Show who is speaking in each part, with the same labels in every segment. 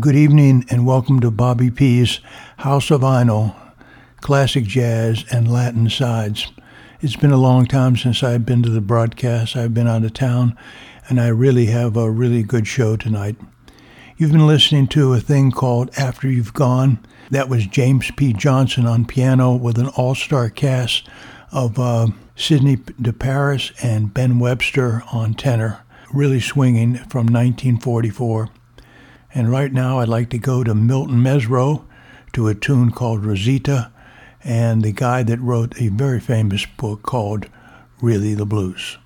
Speaker 1: Good evening and welcome to Bobby P's House of Vinyl, classic jazz and Latin sides. It's been a long time since I've been to the broadcast. I've been out of town and I really have a really good show tonight. You've been listening to a thing called After You've Gone. That was James P. Johnson on piano with an all-star cast of uh, Sidney DeParis and Ben Webster on tenor, really swinging from 1944. And right now, I'd like to go to Milton Mezzrow to a tune called Rosetta and the guy that wrote a very famous book called Really the Blues.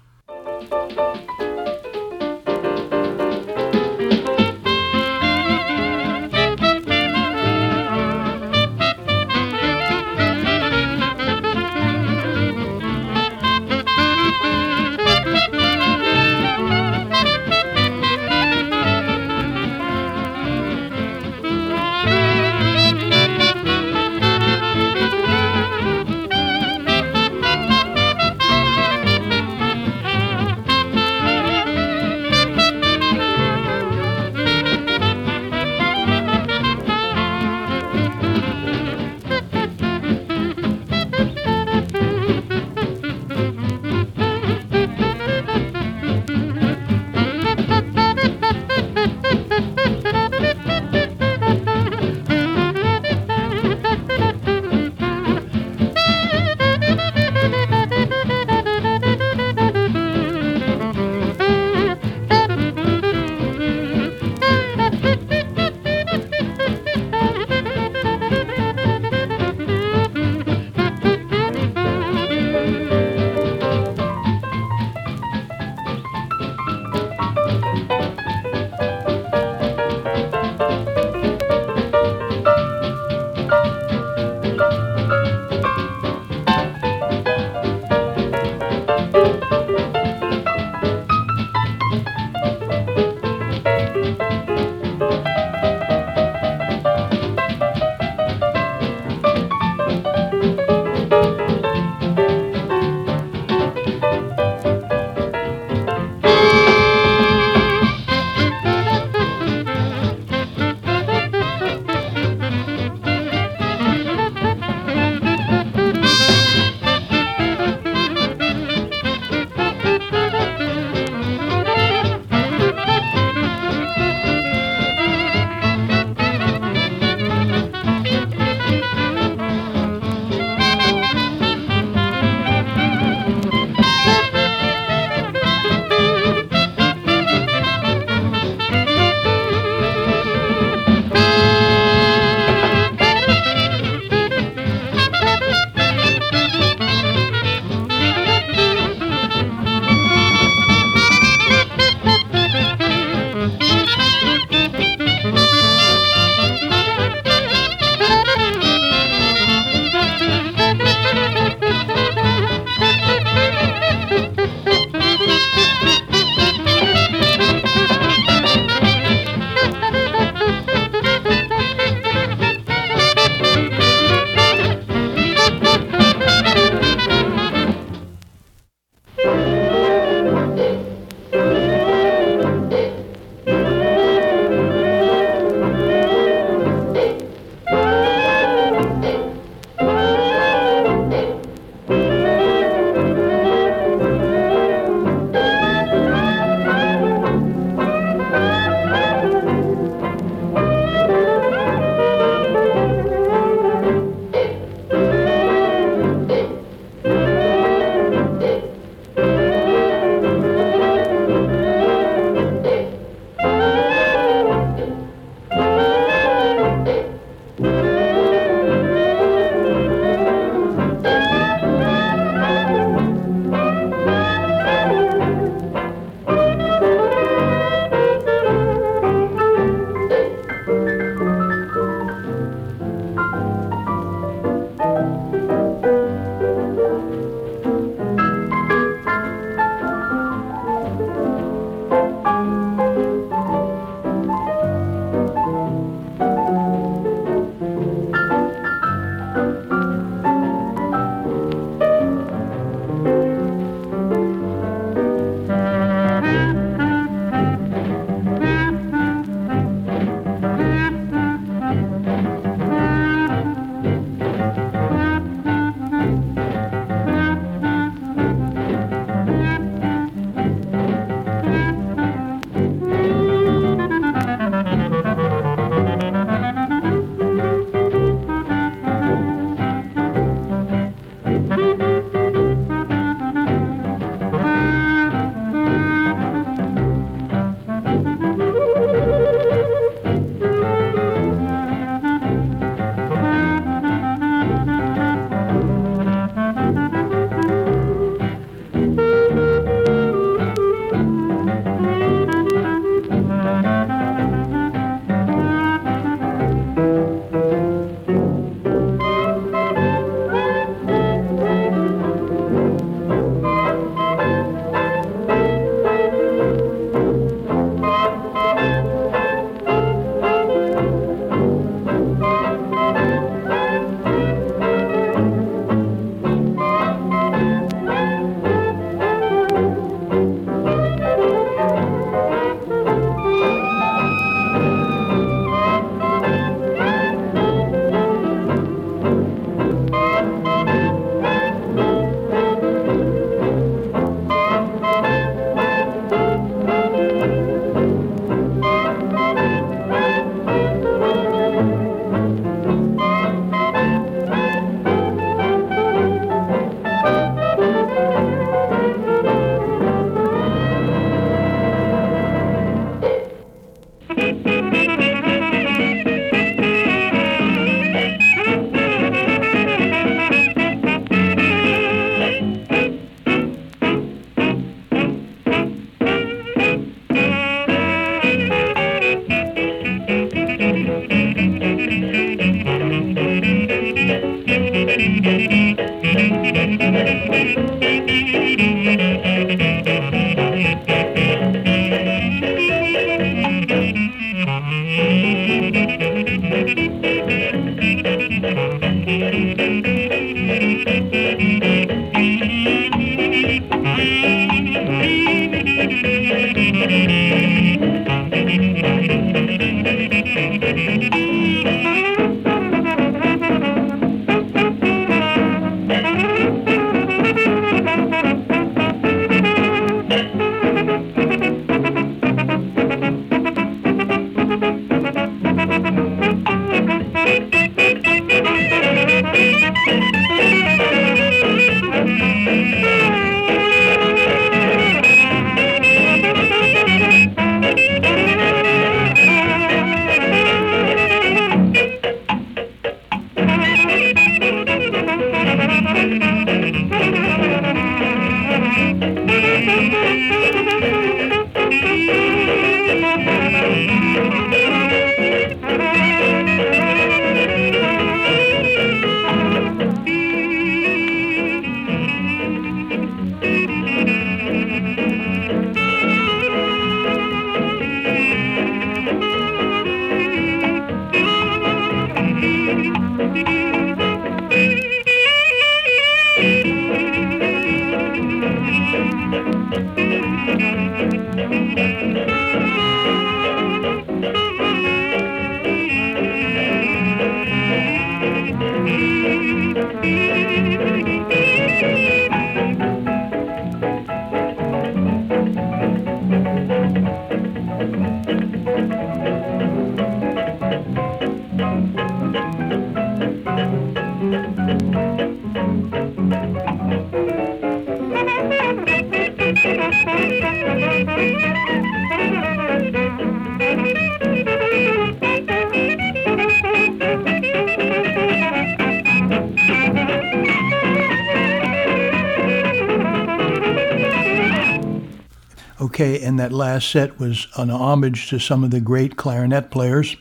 Speaker 1: Last set was an homage to some of the great clarinet players.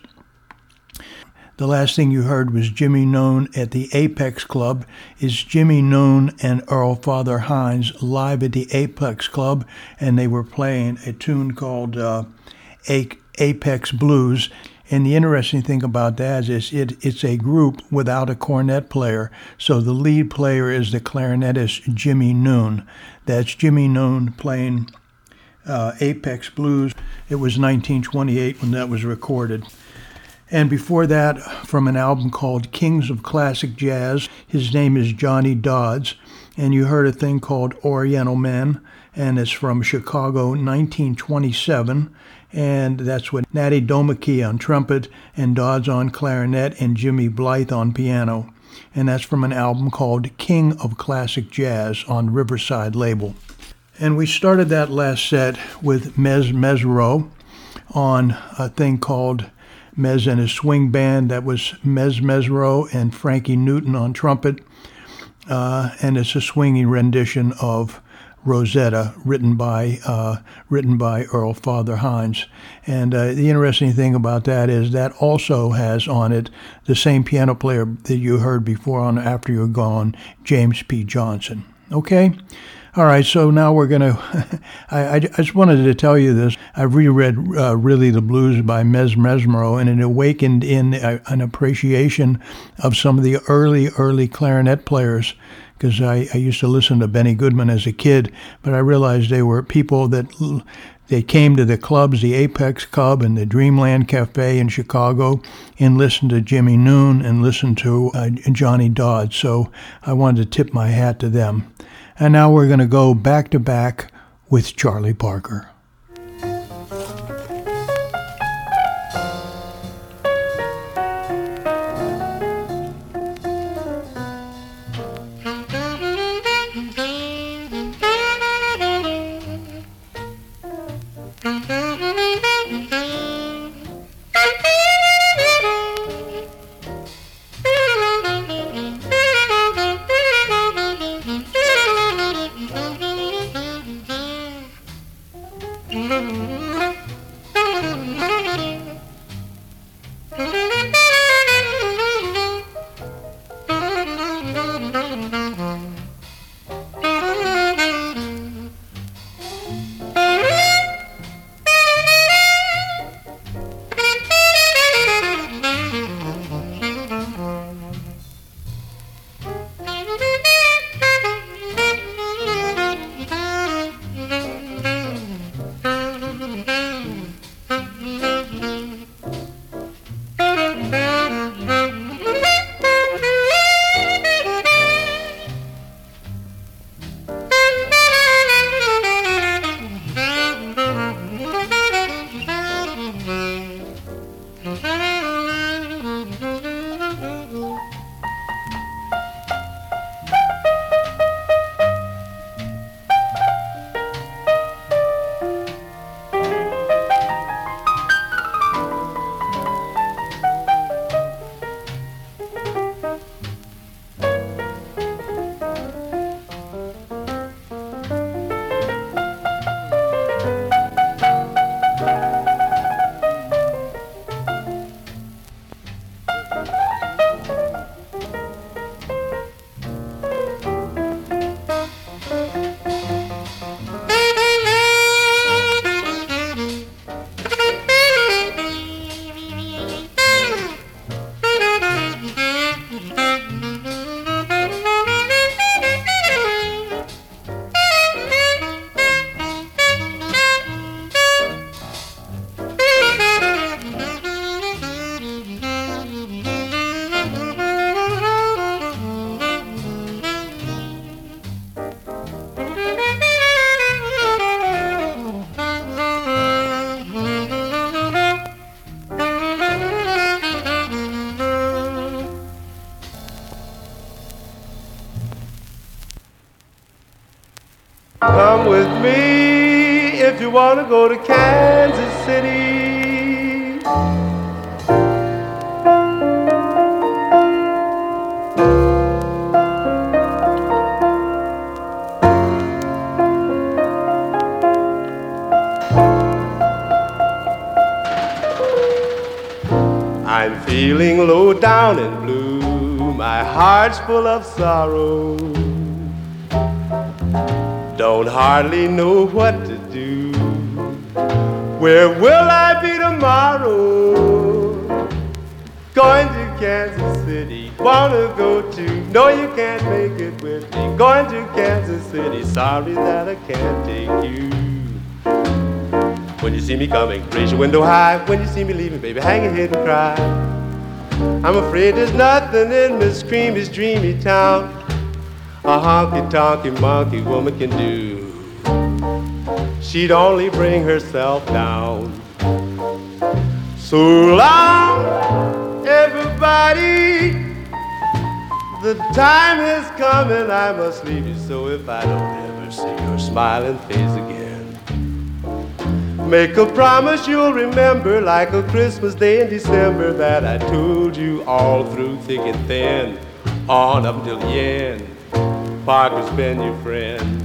Speaker 1: The last thing you heard was Jimmy Noone at the Apex Club. Is Jimmy Noone and Earl Father Hines live at the Apex Club, and they were playing a tune called uh, Apex Blues. And the interesting thing about that is it, it's a group without a cornet player. So the lead player is the clarinetist Jimmy Noone. That's Jimmy Noone playing uh, Apex Blues. It was 1928 when that was recorded. And before that, from an album called Kings of Classic Jazz, his name is Johnny Dodds. And you heard a thing called Oriental Man, and it's from Chicago, 1927. And that's with Natty Dominique on trumpet, and Dodds on clarinet, and Jimmy Blythe on piano. And that's from an album called King of Classic Jazz on Riverside label. And we started that last set with Mezz Mezzrow on a thing called Mezz and his swing band. That was Mezz Mezzrow and Frankie Newton on trumpet. Uh, and it's a swinging rendition of Rosetta, written by uh, written by Earl Father Hines. And uh, the interesting thing about that is that also has on it the same piano player that you heard before on After You're Gone, James P. Johnson. Okay. All right, so now we're going to. I, I just wanted to tell you this. I've reread uh, Really the Blues by Mezz Mezzrow, and it awakened in a, an appreciation of some of the early, early clarinet players. Because I, I used to listen to Benny Goodman as a kid, but I realized they were people that they came to the clubs, the Apex Club and the Dreamland Cafe in Chicago, and listened to Jimmy Noone and listened to uh, Johnny Dodd. So I wanted to tip my hat to them. And now we're going to go back to back with Charlie Parker.
Speaker 2: Go to Kansas City. I'm feeling low down and blue, my heart's full of sorrow. Don't hardly know what to. Where will I be tomorrow? Going to Kansas City, wanna go to. No, you can't make it with me. Going to Kansas City, sorry that I can't take you. When you see me coming, raise your window high. When you see me leaving, baby, hang your head and cry. I'm afraid there's nothing in Miss Creamy's dreamy town a honky tonky monkey woman can do. She'd only bring herself down. So long, everybody. The time is coming, I must leave you. So if I don't ever see your smiling face again. Make a promise you'll remember, like a Christmas day in December, that I told you all through thick and thin, on up till the end. Parker's been your friend.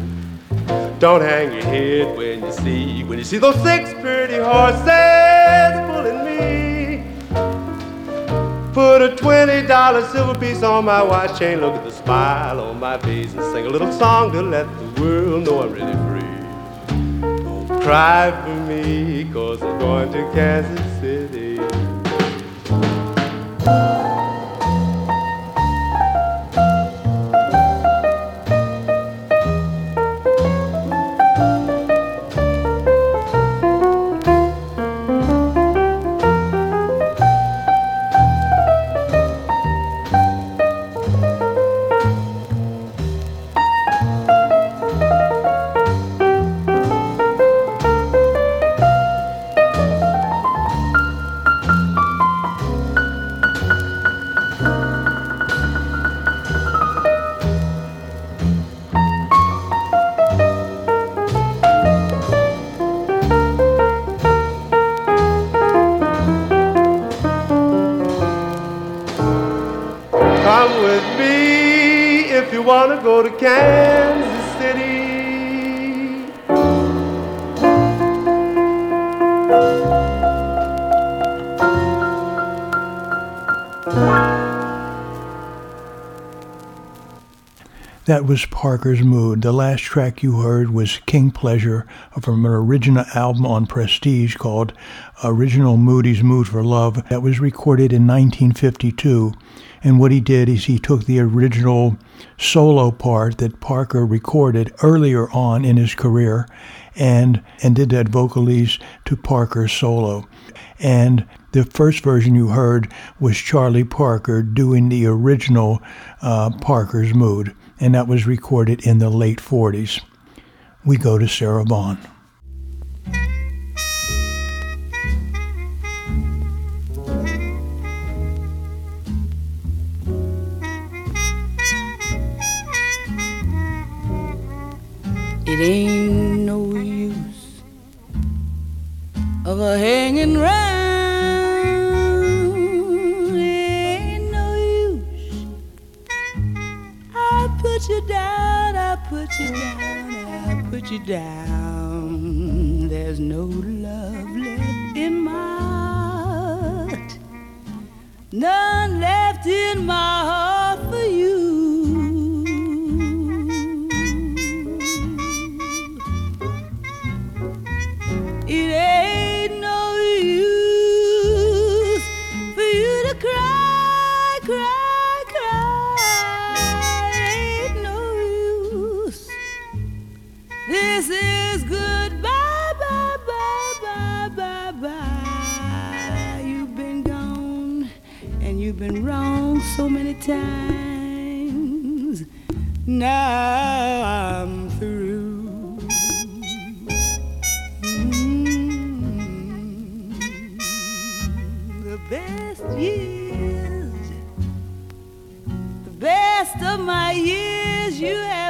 Speaker 2: Don't hang your head when you see when you see those six pretty horses pulling me. Put a twenty dollar silver piece on my watch chain. Look at the smile on my face and sing a little song to let the world know I'm really free Don't cry for me, cause I'm going to Kansas City.
Speaker 1: That was Parker's Mood. The last track you heard was King Pleasure from an original album on Prestige called Original Moody's Mood for Love that was recorded in 1952. And what he did is he took the original solo part that Parker recorded earlier on in his career and and did that vocalese to Parker's solo. And the first version you heard was Charlie Parker doing the original uh, Parker's Mood, and that was recorded in the late 40s. We go to Sarah Vaughan.
Speaker 3: It ain't no use of a hanging round. Down, I put you down, I put you down. There's no love left in my heart, none left in my heart for you. You've been wrong so many times. Now I'm through. Mm, the best years, the best of my years you have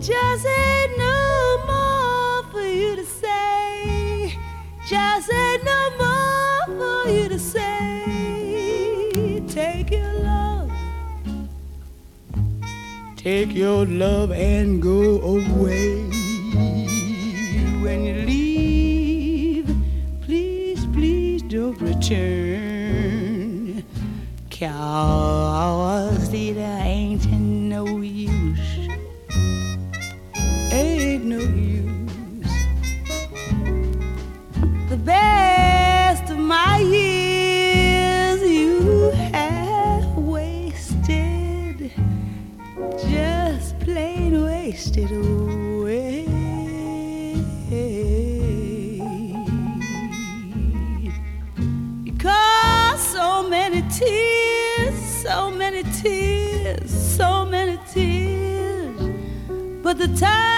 Speaker 3: just ain't no more for you to say. Just ain't no more for you to say. Take your love. Take your love and go away. When you leave, please, please don't return. Cow. the time.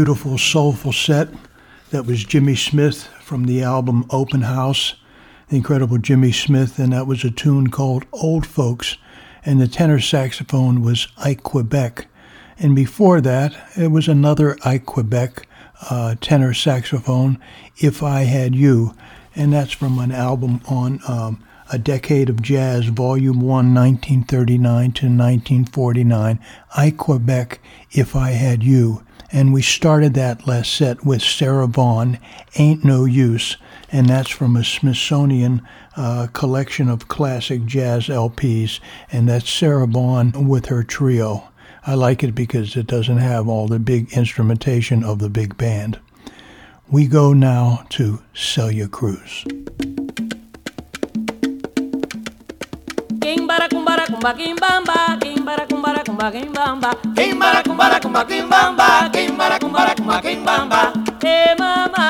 Speaker 1: Beautiful, soulful set. That was Jimmy Smith from the album Open House, the incredible Jimmy Smith, and that was a tune called Old Folks. And the tenor saxophone was Ike Quebec. And before that, it was another Ike Quebec uh, tenor saxophone, If I Had You. And that's from an album on um, A Decade of Jazz, Volume 1, 1939 to 1949. Ike Quebec, If I Had You. And we started that last set with Sarah Vaughan, Ain't No Use, and that's from a Smithsonian uh, collection of classic jazz LPs, and that's Sarah Vaughan with her trio. I like it because it doesn't have all the big instrumentation of the big band. We go now to Celia Cruz.
Speaker 4: Kimbara kumbara kumba kimbamba kimbara kumbara kumba kimbamba. Kimbara kumbara kumba kimbamba kimbara kumbara kumba kimbamba. Eh mama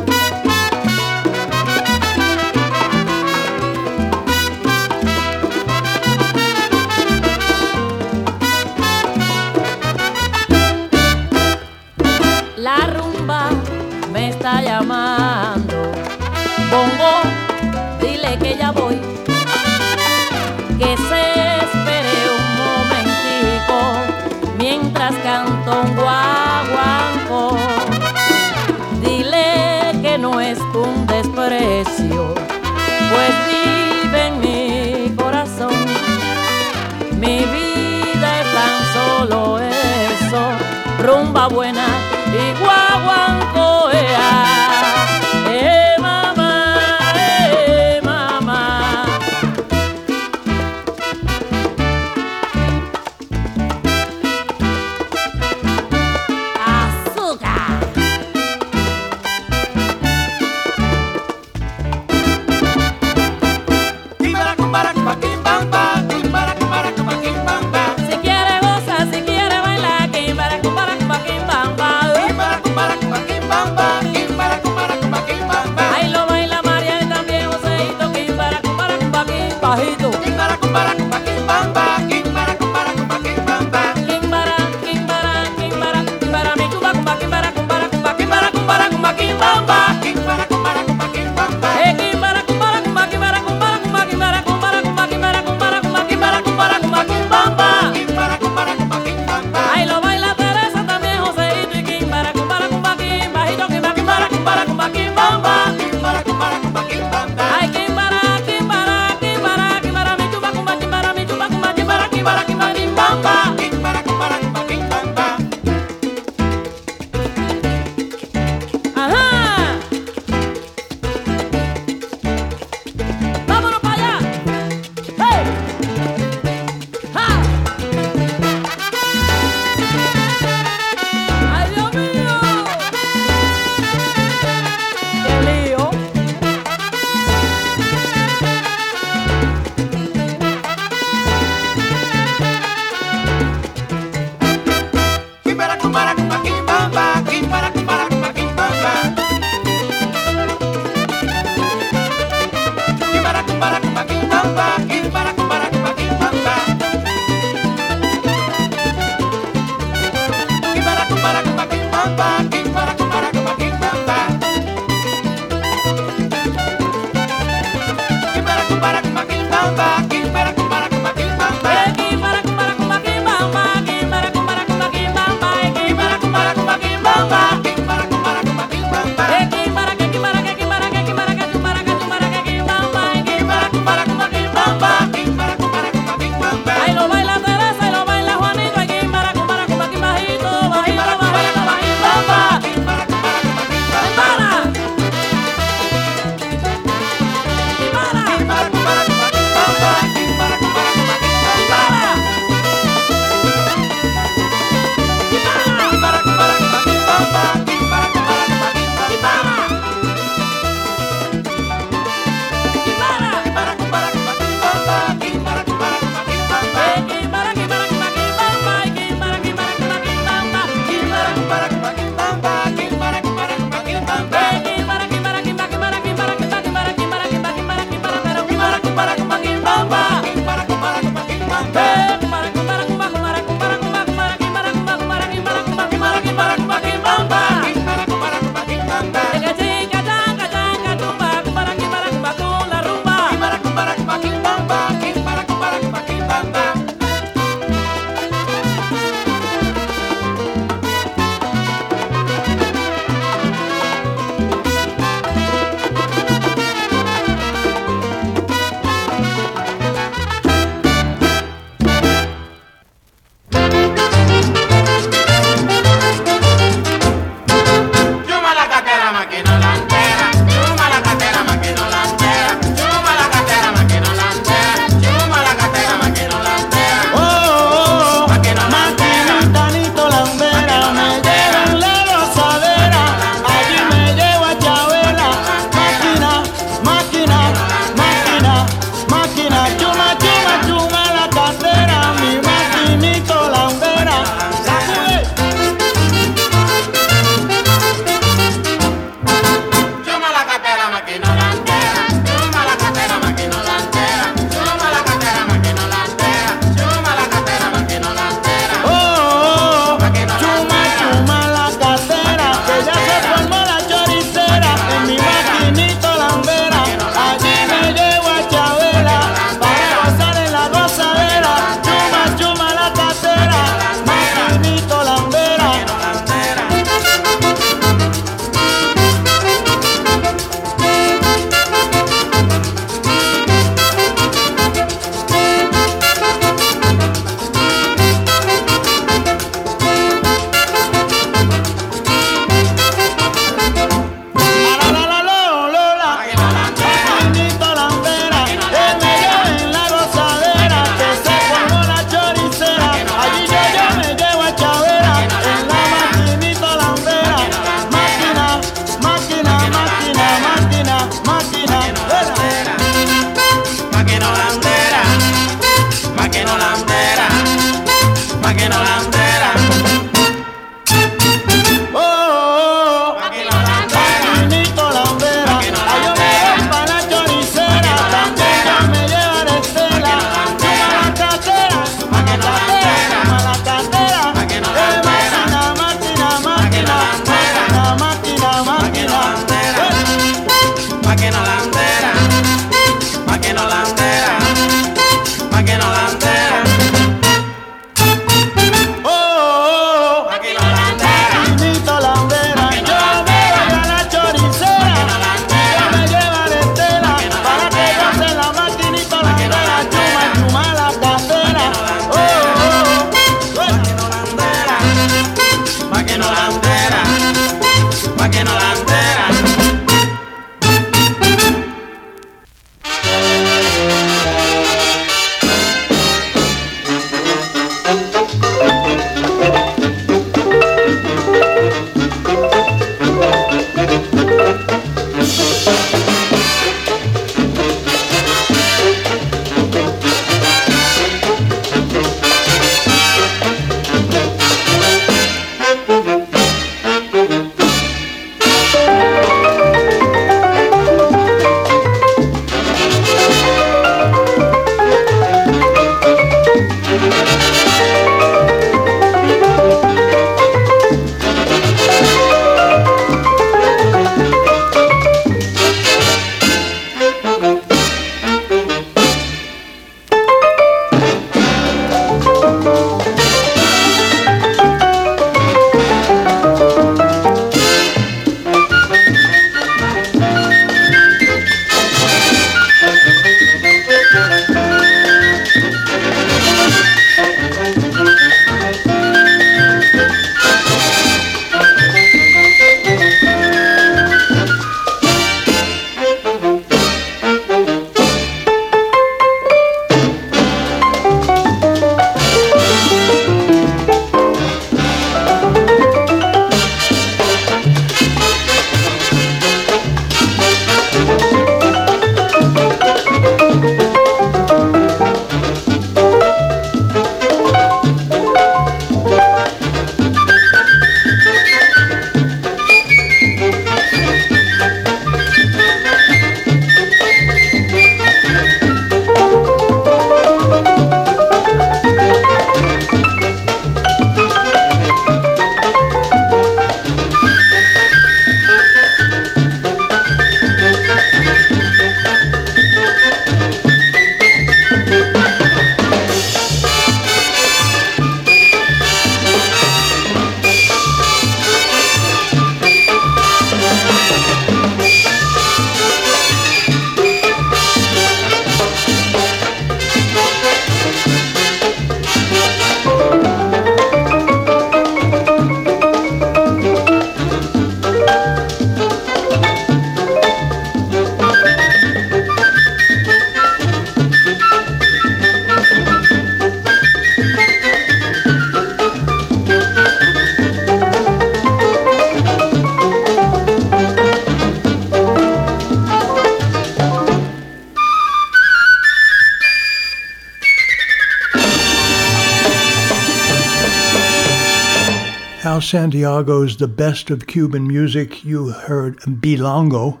Speaker 1: Santiago's The Best of Cuban Music. You heard Bilongo,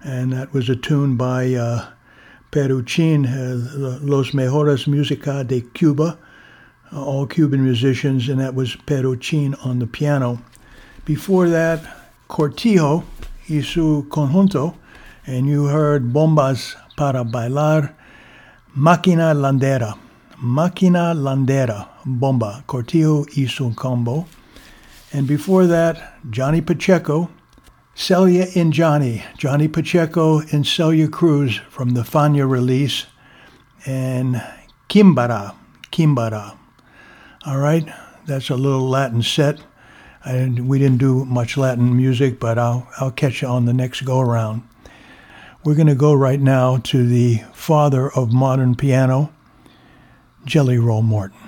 Speaker 1: and that was a tune by uh, Peruchin, uh, Los Mejores Música de Cuba, uh, all Cuban musicians, and that was Peruchin on the piano. Before that, Cortijo y su conjunto, and you heard Bombas para Bailar, Máquina Landera, Máquina Landera, Bomba, Cortijo y su combo. And before that, Johnny Pacheco, Celia in Johnny, Johnny Pacheco and Celia Cruz from the Fania release, and Quimbara, Quimbara. All right, that's a little Latin set. I, we didn't do much Latin music, but I'll, I'll catch you on the next go around. We're going to go right now to the father of modern piano, Jelly Roll Morton.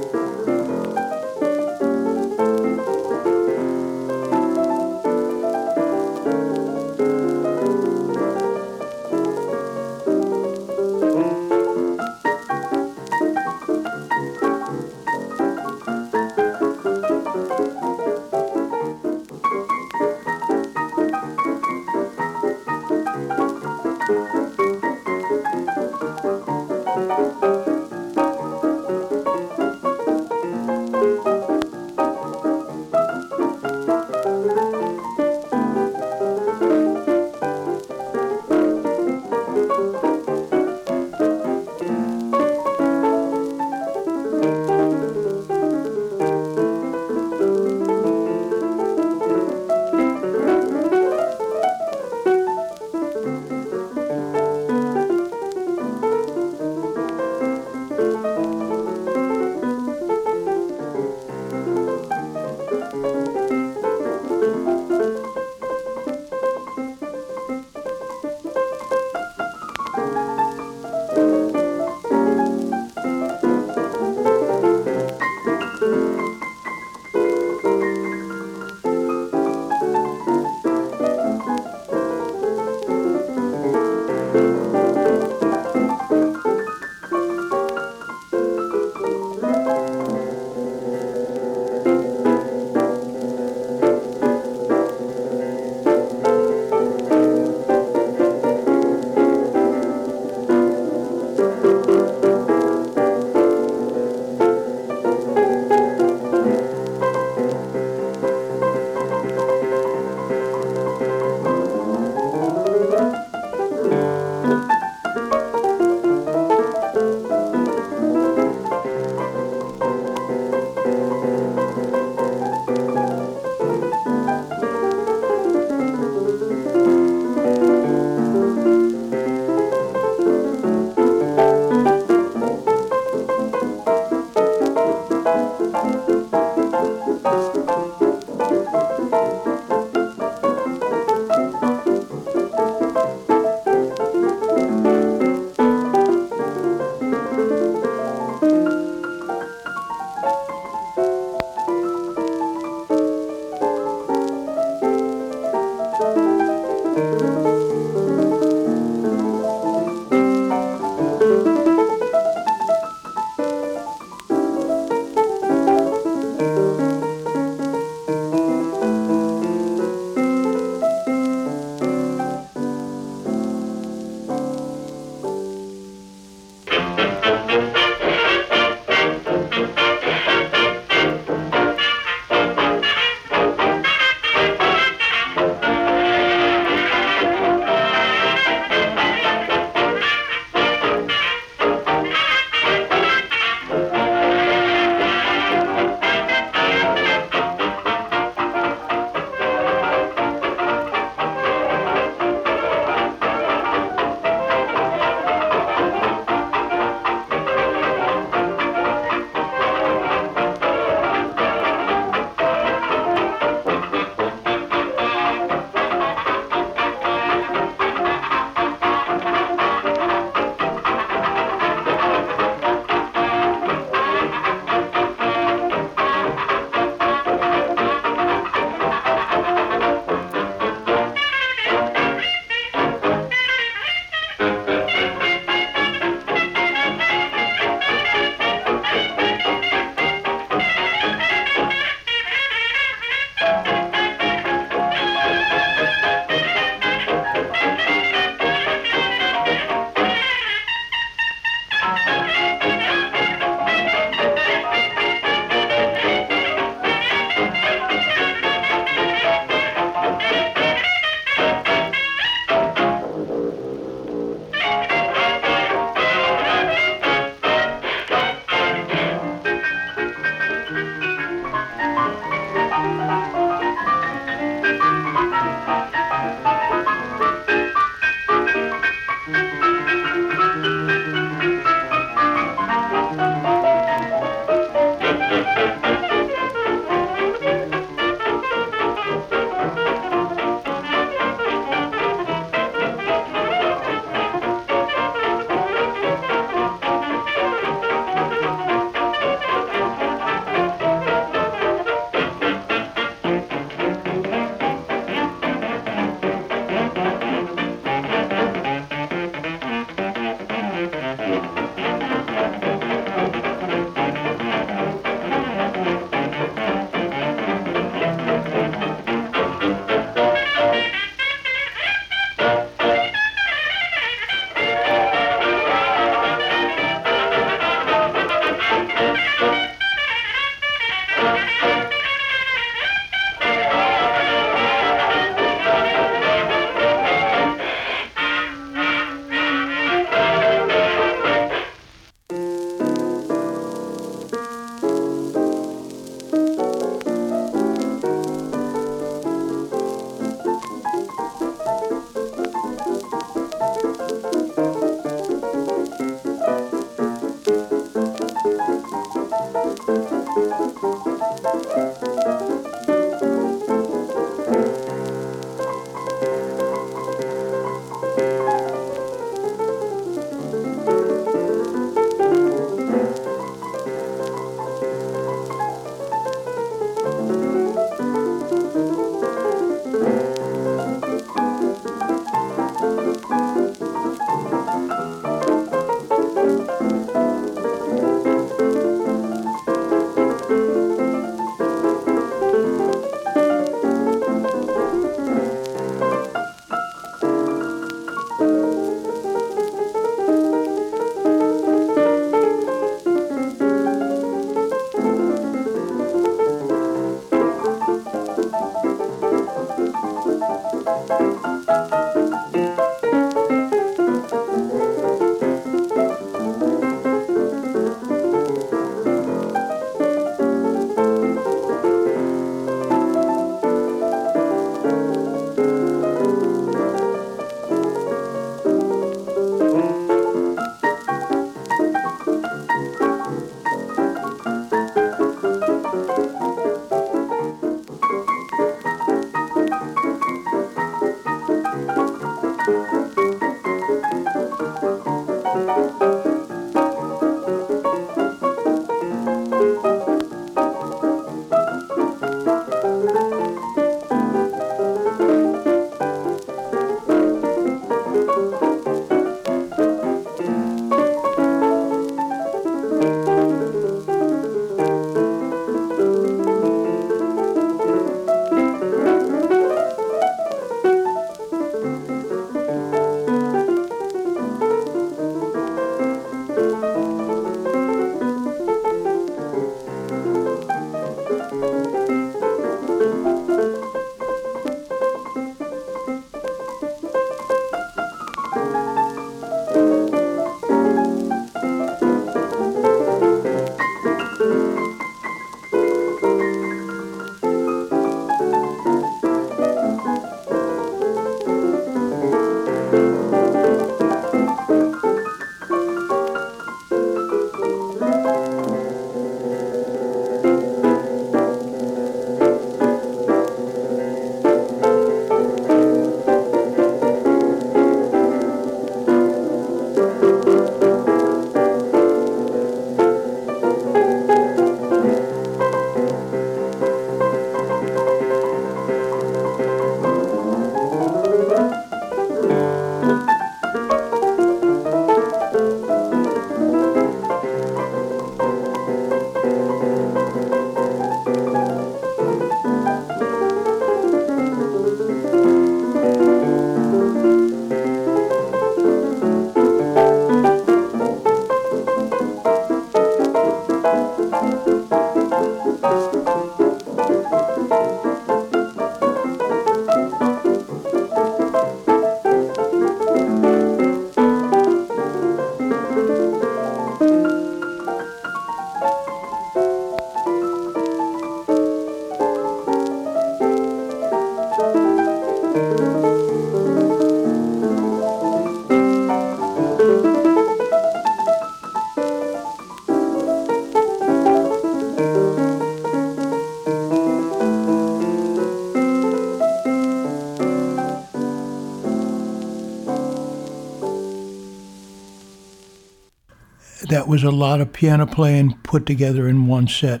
Speaker 1: Was a lot of piano playing put together in one set.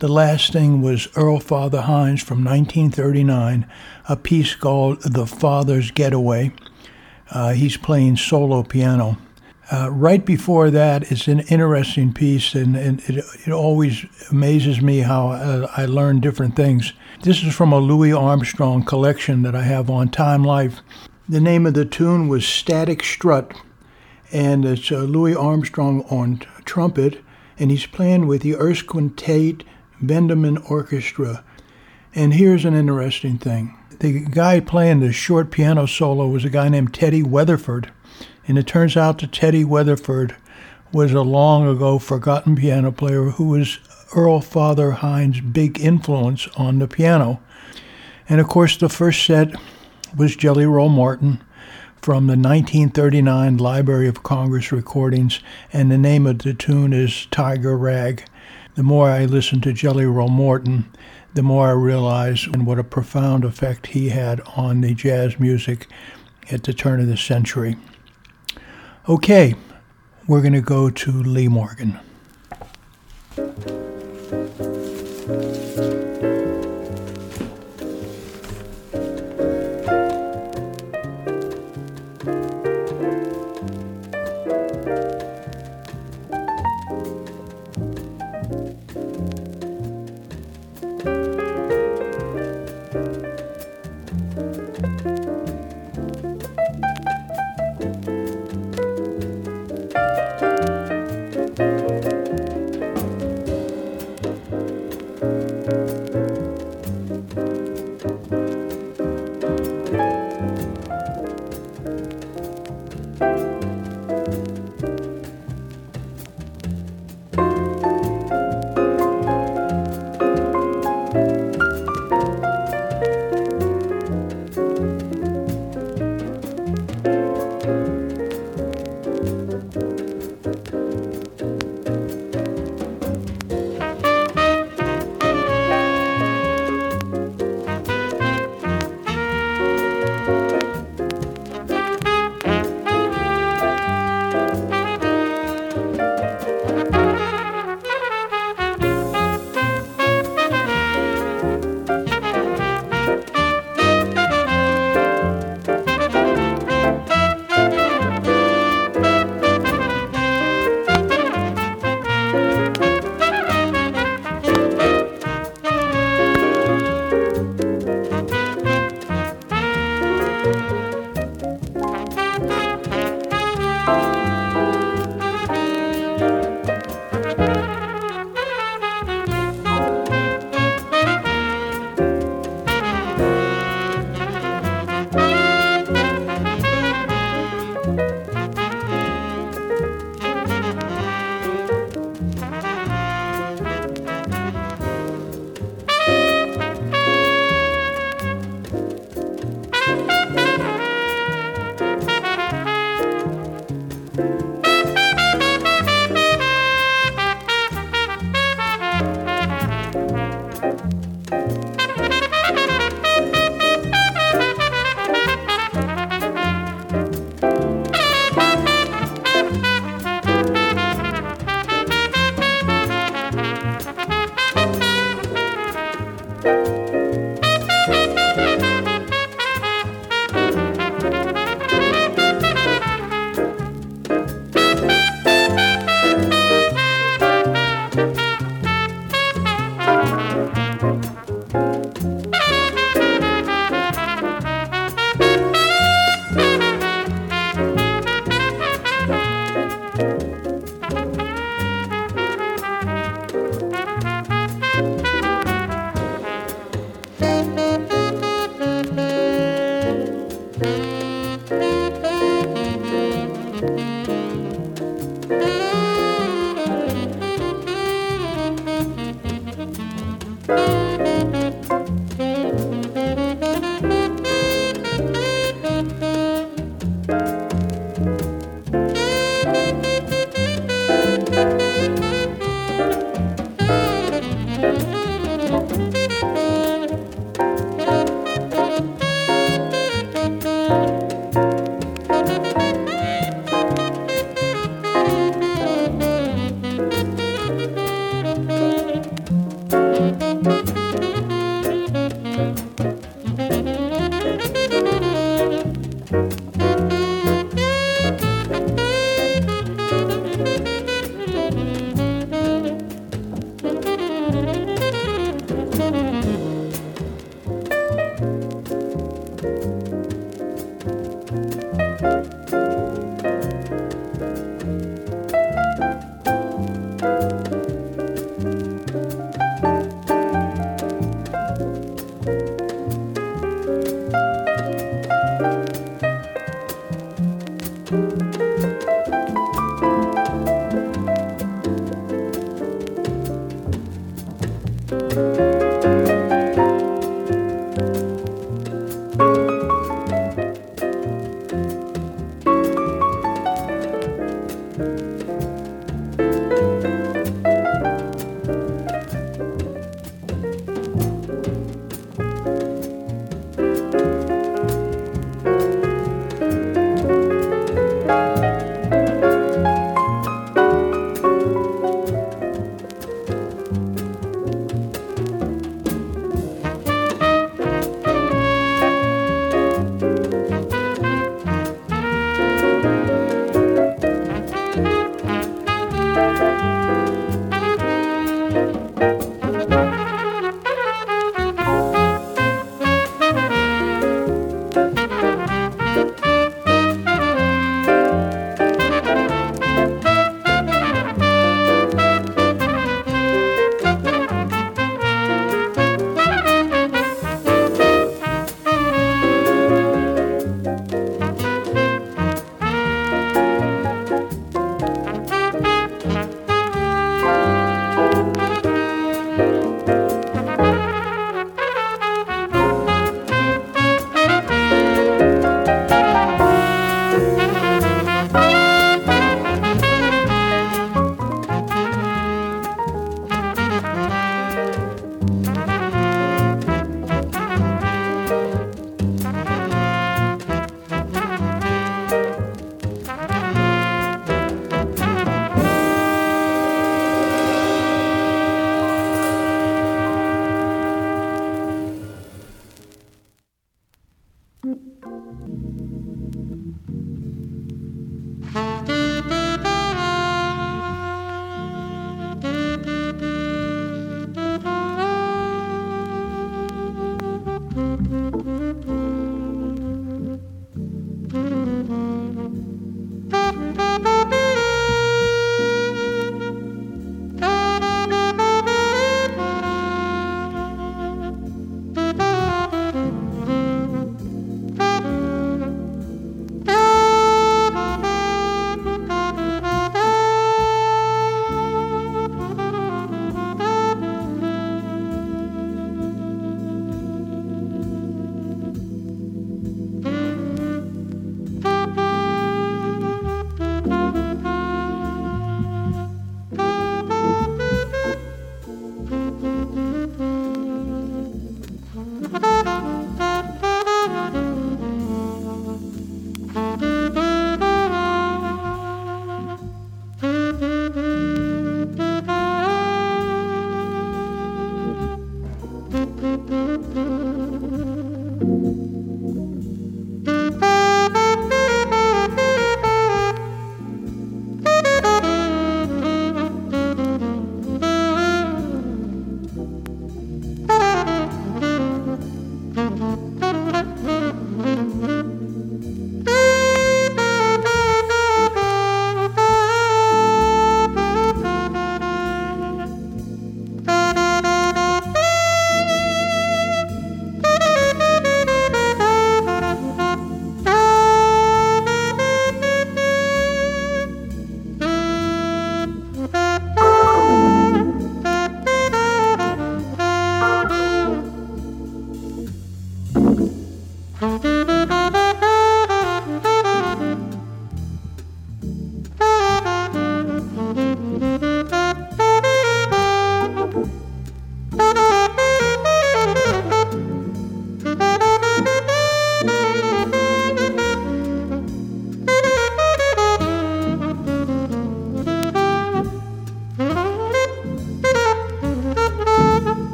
Speaker 1: The last thing was Earl Father Hines from 1939, a piece called The Father's Getaway. Uh, he's playing solo piano. Uh, right before that is an interesting piece, and, and it, it, always amazes me how uh, I learn different things. This is from a Louis Armstrong collection that I have on Time Life. The name of the tune was Static Strut and it's uh, Louis Armstrong on t- trumpet, and he's playing with the Erskine Tate Vendome Orchestra. And here's an interesting thing. The guy playing the short piano solo was a guy named Teddy Weatherford, and it turns out that Teddy Weatherford was a long ago forgotten piano player who was Earl Father Hines' big influence on the piano. And of course, the first set was Jelly Roll Morton, from the 1939 Library of Congress recordings, and the name of the tune is Tiger Rag. The more I listen to Jelly Roll Morton, the more I realize and what a profound effect he had on the jazz music at the turn of the century. Okay, we're going to go to Lee Morgan.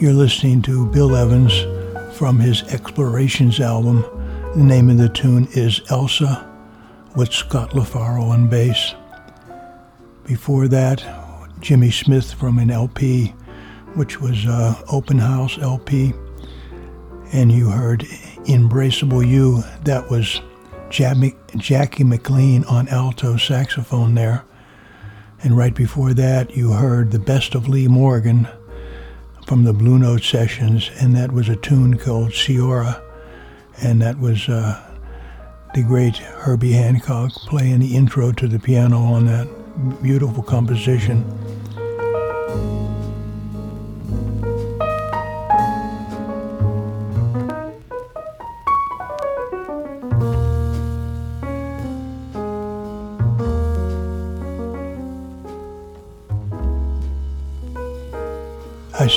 Speaker 1: You're listening to Bill Evans from his Explorations album. The name of the tune is Elsa with Scott LaFaro on bass. Before that, Jimmy Smith from an LP, which was uh, Open House LP. And you heard Embraceable You. That was Jackie McLean on alto saxophone there. And right before that, you heard the best of Lee Morgan from the Blue Note sessions, and that was a tune called Ceora, and that was uh, the great Herbie Hancock playing the intro to the piano on that beautiful composition.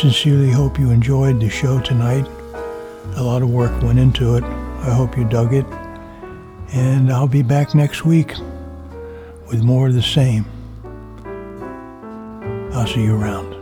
Speaker 1: Sincerely hope you enjoyed the show tonight. A lot of work went into it. I hope you dug it. And I'll be back next week with more of the same. I'll see you around.